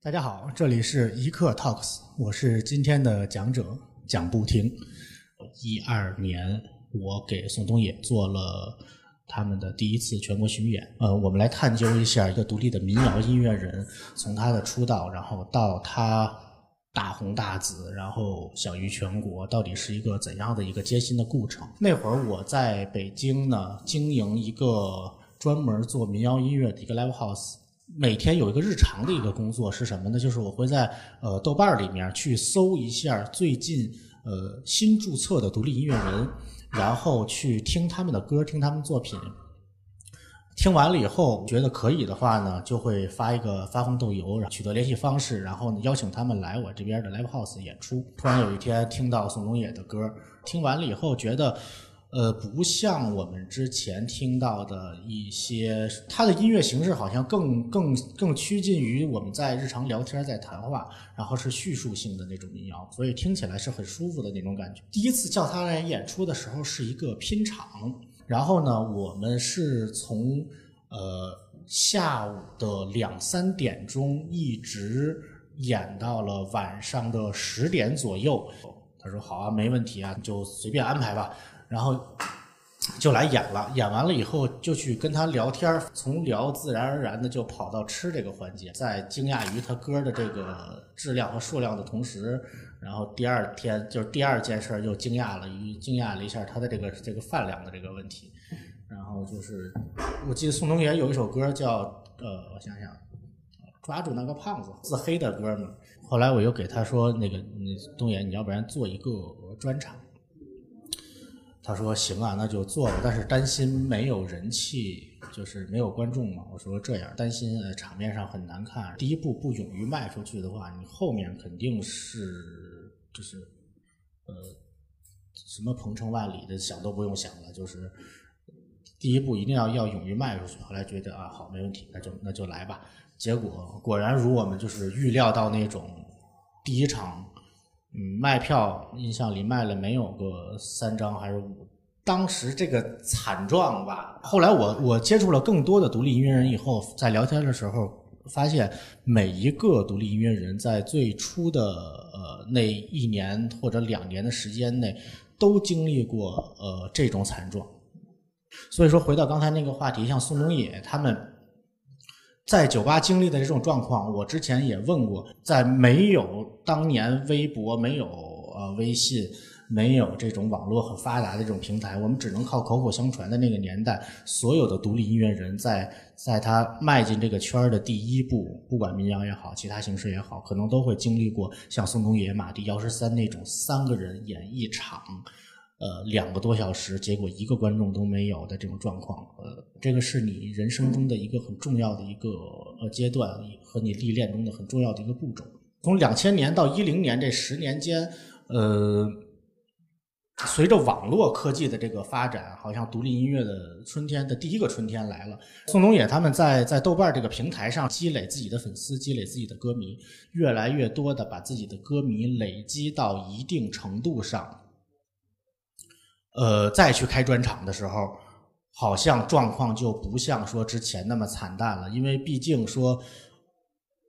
大家好，这里是一刻 Talks，我是今天的讲者蒋不停。一二年，我给宋冬野做了他们的第一次全国巡演。呃，我们来探究一下一个独立的民谣音乐人，从他的出道，然后到他大红大紫，然后享誉全国，到底是一个怎样的一个艰辛的过程？那会儿我在北京呢，经营一个专门做民谣音乐的一个 live house。每天有一个日常的一个工作是什么呢？就是我会在呃豆瓣里面去搜一下最近呃新注册的独立音乐人，然后去听他们的歌，听他们作品。听完了以后觉得可以的话呢，就会发一个发封豆邮，取得联系方式，然后呢邀请他们来我这边的 live house 演出。突然有一天听到宋冬野的歌，听完了以后觉得。呃，不像我们之前听到的一些，它的音乐形式好像更更更趋近于我们在日常聊天在谈话，然后是叙述性的那种民谣，所以听起来是很舒服的那种感觉。第一次叫他来演出的时候是一个拼场，然后呢，我们是从呃下午的两三点钟一直演到了晚上的十点左右。他说好啊，没问题啊，就随便安排吧。然后就来演了，演完了以后就去跟他聊天从聊自然而然的就跑到吃这个环节，在惊讶于他歌的这个质量和数量的同时，然后第二天就是第二件事又惊讶了于惊讶了一下他的这个这个饭量的这个问题，然后就是我记得宋冬野有一首歌叫呃我想想，抓住那个胖子自黑的歌嘛，后来我又给他说那个那东野你要不然做一个专场。他说行啊，那就做吧，但是担心没有人气，就是没有观众嘛。我说这样，担心呃场面上很难看。第一步不勇于迈出去的话，你后面肯定是就是呃什么鹏程万里的想都不用想了，就是第一步一定要要勇于迈出去。后来觉得啊好没问题，那就那就来吧。结果果然如我们就是预料到那种第一场。嗯，卖票印象里卖了没有个三张还是五？当时这个惨状吧。后来我我接触了更多的独立音乐人以后，在聊天的时候发现，每一个独立音乐人在最初的呃那一年或者两年的时间内，都经历过呃这种惨状。所以说，回到刚才那个话题，像宋冬野他们。在酒吧经历的这种状况，我之前也问过，在没有当年微博、没有呃微信、没有这种网络很发达的这种平台，我们只能靠口口相传的那个年代，所有的独立音乐人在在他迈进这个圈儿的第一步，不管民谣也好，其他形式也好，可能都会经历过像宋冬野、马迪、姚十三那种三个人演一场。呃，两个多小时，结果一个观众都没有的这种状况，呃，这个是你人生中的一个很重要的一个呃阶段和你历练中的很重要的一个步骤。从两千年到一零年这十年间，呃，随着网络科技的这个发展，好像独立音乐的春天的第一个春天来了。宋冬野他们在在豆瓣这个平台上积累自己的粉丝，积累自己的歌迷，越来越多的把自己的歌迷累积到一定程度上。呃，再去开专场的时候，好像状况就不像说之前那么惨淡了。因为毕竟说，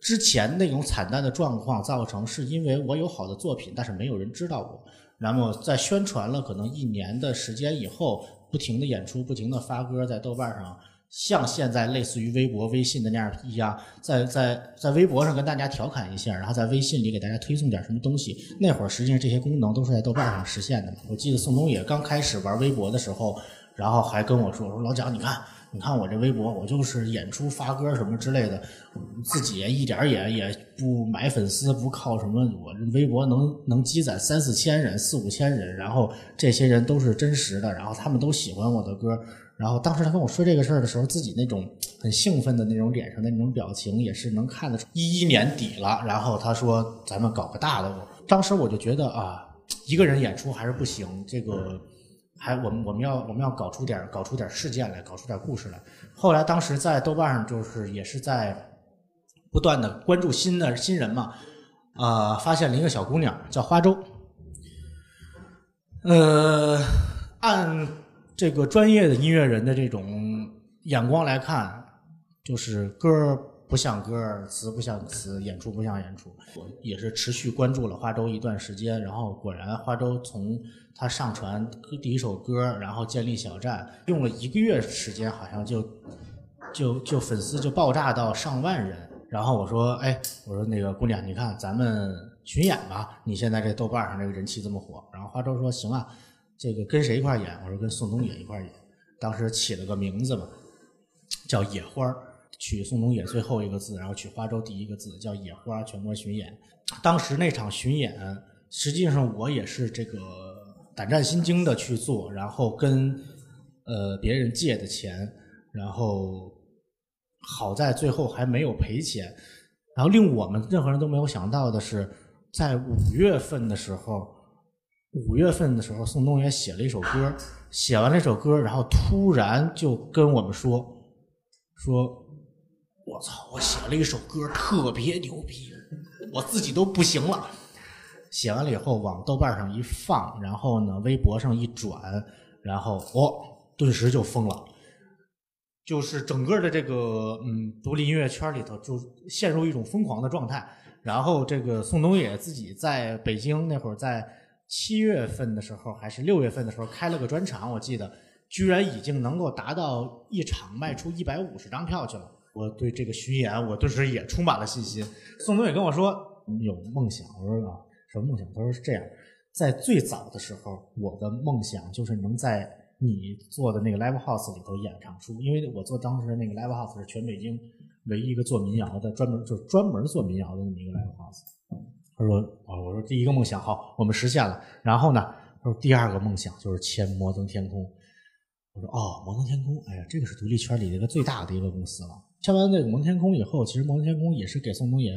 之前那种惨淡的状况造成是因为我有好的作品，但是没有人知道我。那么在宣传了可能一年的时间以后，不停的演出，不停的发歌，在豆瓣上。像现在类似于微博、微信的那样一样，在在在微博上跟大家调侃一下，然后在微信里给大家推送点什么东西。那会儿实际上这些功能都是在豆瓣上实现的嘛。我记得宋冬野刚开始玩微博的时候，然后还跟我说：“我说老蒋，你看，你看我这微博，我就是演出发歌什么之类的，自己一点也也不买粉丝，不靠什么，我这微博能能积攒三四千人、四五千人，然后这些人都是真实的，然后他们都喜欢我的歌。”然后当时他跟我说这个事儿的时候，自己那种很兴奋的那种脸上的那种表情，也是能看得出。一一年底了，然后他说：“咱们搞个大的。”当时我就觉得啊，一个人演出还是不行，这个还我们我们要我们要搞出点搞出点事件来，搞出点故事来。后来当时在豆瓣上就是也是在不断的关注新的新人嘛，啊，发现了一个小姑娘叫花粥，呃，按。这个专业的音乐人的这种眼光来看，就是歌不像歌，词不像词，演出不像演出。我也是持续关注了花粥一段时间，然后果然花粥从他上传第一首歌，然后建立小站，用了一个月时间，好像就就就粉丝就爆炸到上万人。然后我说，哎，我说那个姑娘，你看咱们巡演吧，你现在这豆瓣上这个人气这么火。然后花粥说，行啊，这个跟谁一块演？我说跟宋冬野一块演。当时起了个名字嘛，叫野花取宋冬野最后一个字，然后取花粥第一个字，叫野花全国巡演。当时那场巡演，实际上我也是这个胆战心惊的去做，然后跟呃别人借的钱，然后。好在最后还没有赔钱，然后令我们任何人都没有想到的是，在五月份的时候，五月份的时候，宋冬野写了一首歌，写完了一首歌，然后突然就跟我们说，说，我操，我写了一首歌，特别牛逼，我自己都不行了。写完了以后往豆瓣上一放，然后呢，微博上一转，然后哦，顿时就疯了。就是整个的这个嗯，独立音乐圈里头就陷入一种疯狂的状态。然后这个宋冬野自己在北京那会儿，在七月份的时候还是六月份的时候开了个专场，我记得居然已经能够达到一场卖出一百五十张票去了。我对这个巡演，我顿时也充满了信心。宋冬野跟我说有梦想，我说啊什么梦想？他说是这样，在最早的时候，我的梦想就是能在。你做的那个 live house 里头演唱出，因为我做当时那个 live house 是全北京唯一一个做民谣的，专门就是专门做民谣的那么一个 live house。他说啊，我说第一个梦想好，我们实现了。然后呢，他说第二个梦想就是签摩登天空。我说哦，摩登天空，哎呀，这个是独立圈里的一个最大的一个公司了。签完那个摩登天空以后，其实摩登天空也是给宋冬野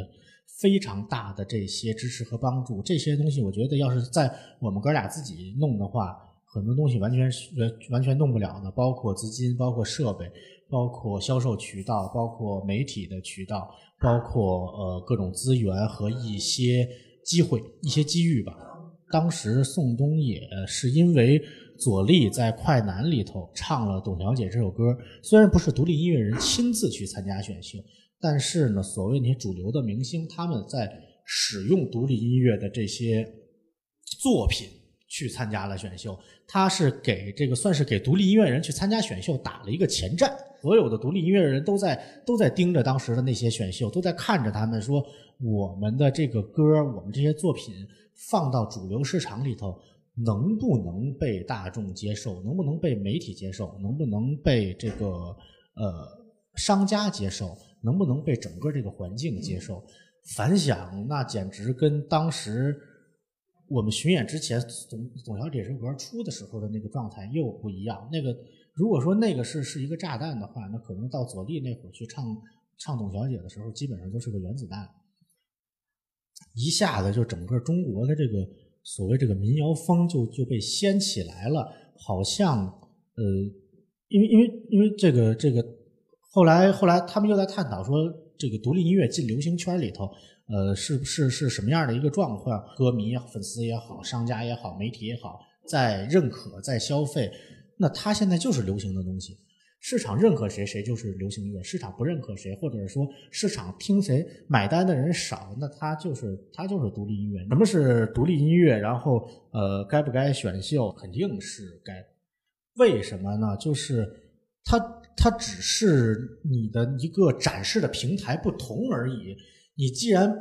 非常大的这些支持和帮助。这些东西我觉得要是在我们哥俩自己弄的话。很多东西完全是完全弄不了的，包括资金，包括设备，包括销售渠道，包括媒体的渠道，包括呃各种资源和一些机会、一些机遇吧。当时宋冬野是因为左立在快男里头唱了《董小姐》这首歌，虽然不是独立音乐人亲自去参加选秀，但是呢，所谓那些主流的明星，他们在使用独立音乐的这些作品。去参加了选秀，他是给这个算是给独立音乐人去参加选秀打了一个前站。所有的独立音乐人都在都在盯着当时的那些选秀，都在看着他们说我们的这个歌，我们这些作品放到主流市场里头能不能被大众接受，能不能被媒体接受，能不能被这个呃商家接受，能不能被整个这个环境接受？反响那简直跟当时。我们巡演之前，总总小姐这首歌出的时候的那个状态又不一样。那个如果说那个是是一个炸弹的话，那可能到左立那会儿去唱唱董小姐的时候，基本上就是个原子弹，一下子就整个中国的这个所谓这个民谣风就就被掀起来了。好像呃，因为因为因为这个这个后来后来他们又在探讨说，这个独立音乐进流行圈里头。呃，是是是什么样的一个状况？歌迷、粉丝也好，商家也好，媒体也好，在认可、在消费，那它现在就是流行的东西。市场认可谁，谁就是流行音乐；市场不认可谁，或者说市场听谁买单的人少，那它就是它就是独立音乐。什么是独立音乐？然后呃，该不该选秀？肯定是该。为什么呢？就是它它只是你的一个展示的平台不同而已。你既然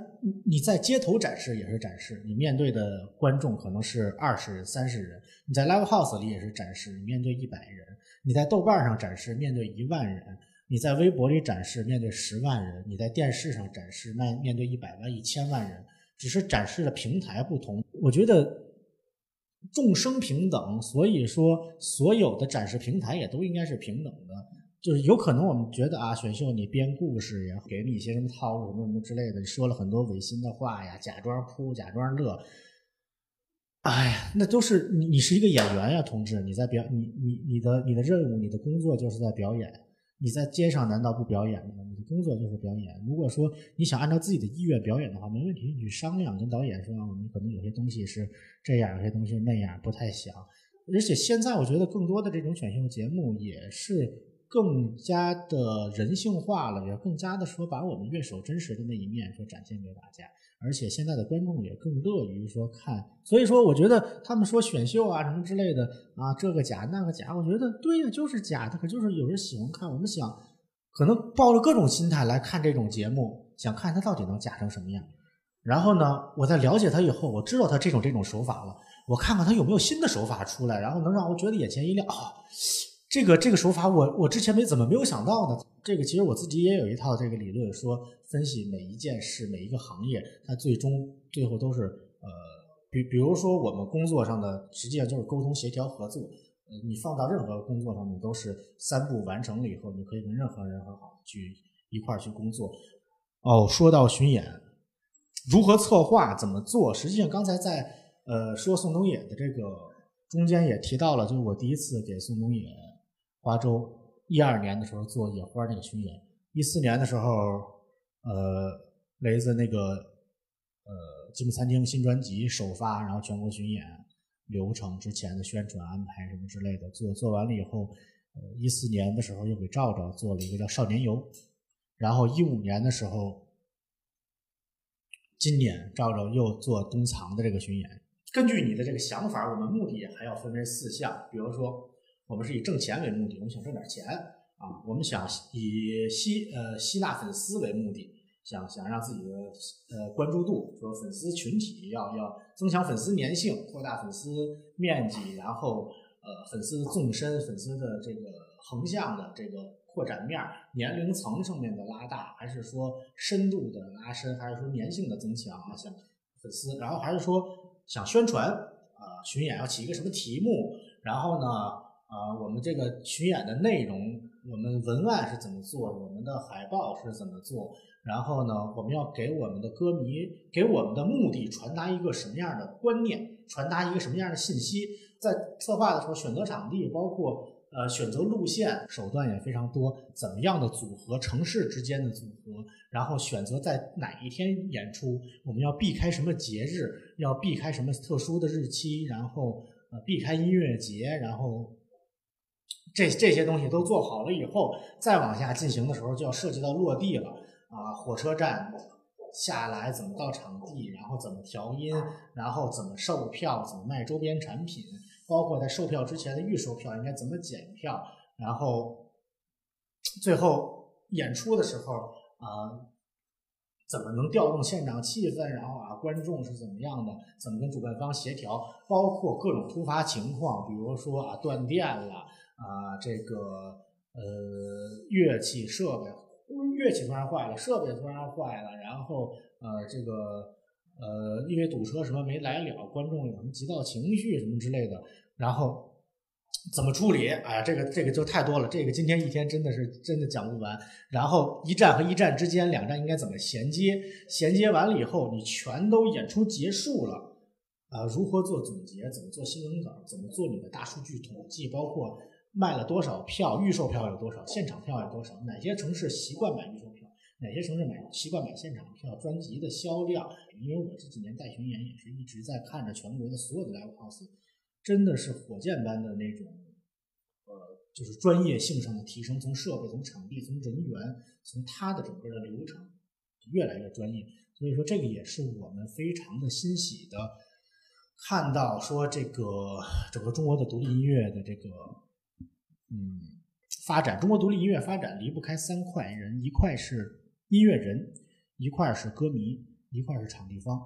你在街头展示也是展示，你面对的观众可能是二十人三十人；你在 live house 里也是展示，你面对一百人；你在豆瓣上展示，面对一万人；你在微博里展示，面对十万人；你在电视上展示，面面对一百万、一千万人。只是展示的平台不同。我觉得众生平等，所以说所有的展示平台也都应该是平等的。就是有可能我们觉得啊，选秀你编故事呀，给你一些什么套路什么什么之类的，你说了很多违心的话呀，假装哭假装乐，哎呀，那都是你你是一个演员呀，同志，你在表你你你的你的任务你的工作就是在表演，你在街上难道不表演吗？你的工作就是表演。如果说你想按照自己的意愿表演的话，没问题，你去商量跟导演说，我们可能有些东西是这样，有些东西那样，不太想。而且现在我觉得更多的这种选秀节目也是。更加的人性化了，也更加的说把我们乐手真实的那一面说展现给大家。而且现在的观众也更乐于说看，所以说我觉得他们说选秀啊什么之类的啊，这个假那个假，我觉得对呀，就是假的，可就是有人喜欢看。我们想，可能抱着各种心态来看这种节目，想看他到底能假成什么样。然后呢，我在了解他以后，我知道他这种这种手法了，我看看他有没有新的手法出来，然后能让我觉得眼前一亮啊。这个这个手法我我之前没怎么没有想到呢。这个其实我自己也有一套这个理论，说分析每一件事、每一个行业，它最终最后都是呃，比比如说我们工作上的，实际上就是沟通、协调、合作。呃，你放到任何工作上面都是三步完成了以后，你可以跟任何人很好去一块儿去工作。哦，说到巡演，如何策划、怎么做？实际上刚才在呃说宋冬野的这个中间也提到了，就是我第一次给宋冬野花州。一二年的时候做野花那个巡演，一四年的时候，呃，雷子那个呃积木餐厅新专辑首发，然后全国巡演流程之前的宣传安排什么之类的做做完了以后，呃，一四年的时候又给赵赵做了一个叫少年游，然后一五年的时候，今年赵赵又做东藏的这个巡演。根据你的这个想法，我们目的还要分为四项，比如说。我们是以挣钱为目的，我们想挣点钱啊！我们想以吸呃吸纳粉丝为目的，想想让自己的呃关注度，说粉丝群体要要增强粉丝粘性，扩大粉丝面积，然后呃粉丝纵深、粉丝的这个横向的这个扩展面，年龄层上面的拉大，还是说深度的拉深，还是说粘性的增强啊？想粉丝，然后还是说想宣传啊？巡演要起一个什么题目？然后呢？啊，我们这个巡演的内容，我们文案是怎么做？我们的海报是怎么做？然后呢，我们要给我们的歌迷，给我们的目的传达一个什么样的观念？传达一个什么样的信息？在策划的时候，选择场地，包括呃选择路线，手段也非常多。怎么样的组合？城市之间的组合，然后选择在哪一天演出？我们要避开什么节日？要避开什么特殊的日期？然后呃，避开音乐节，然后。这这些东西都做好了以后，再往下进行的时候，就要涉及到落地了啊！火车站下来怎么到场地，然后怎么调音，然后怎么售票，怎么卖周边产品，包括在售票之前的预售票应该怎么检票，然后最后演出的时候啊，怎么能调动现场气氛，然后啊观众是怎么样的，怎么跟主办方协调，包括各种突发情况，比如说啊断电了。啊，这个呃，乐器设备，乐器突然坏了，设备突然坏了，然后呃，这个呃，因为堵车什么没来了，观众有什么急躁情绪什么之类的，然后怎么处理？哎呀，这个这个就太多了，这个今天一天真的是真的讲不完。然后一站和一站之间，两站应该怎么衔接？衔接完了以后，你全都演出结束了，啊，如何做总结？怎么做新闻稿？怎么做你的大数据统计？包括。卖了多少票？预售票有多少？现场票有多少？哪些城市习惯买预售票？哪些城市买习惯买现场票？专辑的销量？因为我这几年带巡演也是一直在看着全国的所有的 live house，真的是火箭般的那种，呃，就是专业性上的提升，从设备、从场地、从人员、从它的整个的流程越来越专业。所以说，这个也是我们非常的欣喜的，看到说这个整个中国的独立音乐的这个。嗯，发展中国独立音乐发展离不开三块人，一块是音乐人，一块是歌迷，一块是场地方。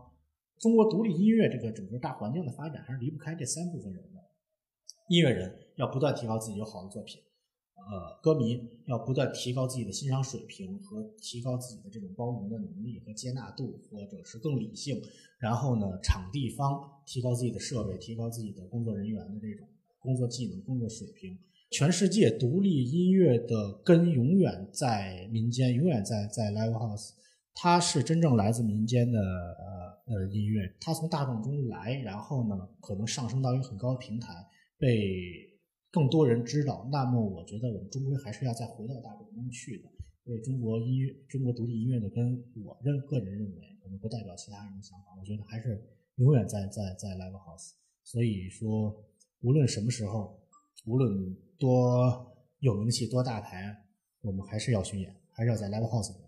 中国独立音乐这个整个大环境的发展还是离不开这三部分人的。音乐人要不断提高自己有好的作品，呃，歌迷要不断提高自己的欣赏水平和提高自己的这种包容的能力和接纳度，或者是更理性。然后呢，场地方提高自己的设备，提高自己的工作人员的这种工作技能、工作水平。全世界独立音乐的根永远在民间，永远在在 live house。它是真正来自民间的呃呃音乐，它从大众中来，然后呢可能上升到一个很高的平台，被更多人知道。那么我觉得我们终归还是要再回到大众中去的。所以中国音乐，中国独立音乐的根，我认个人认为，可能不代表其他人的想法。我觉得还是永远在在在 live house。所以说，无论什么时候。无论多有名气多大牌，我们还是要巡演，还是要在 live house 里面。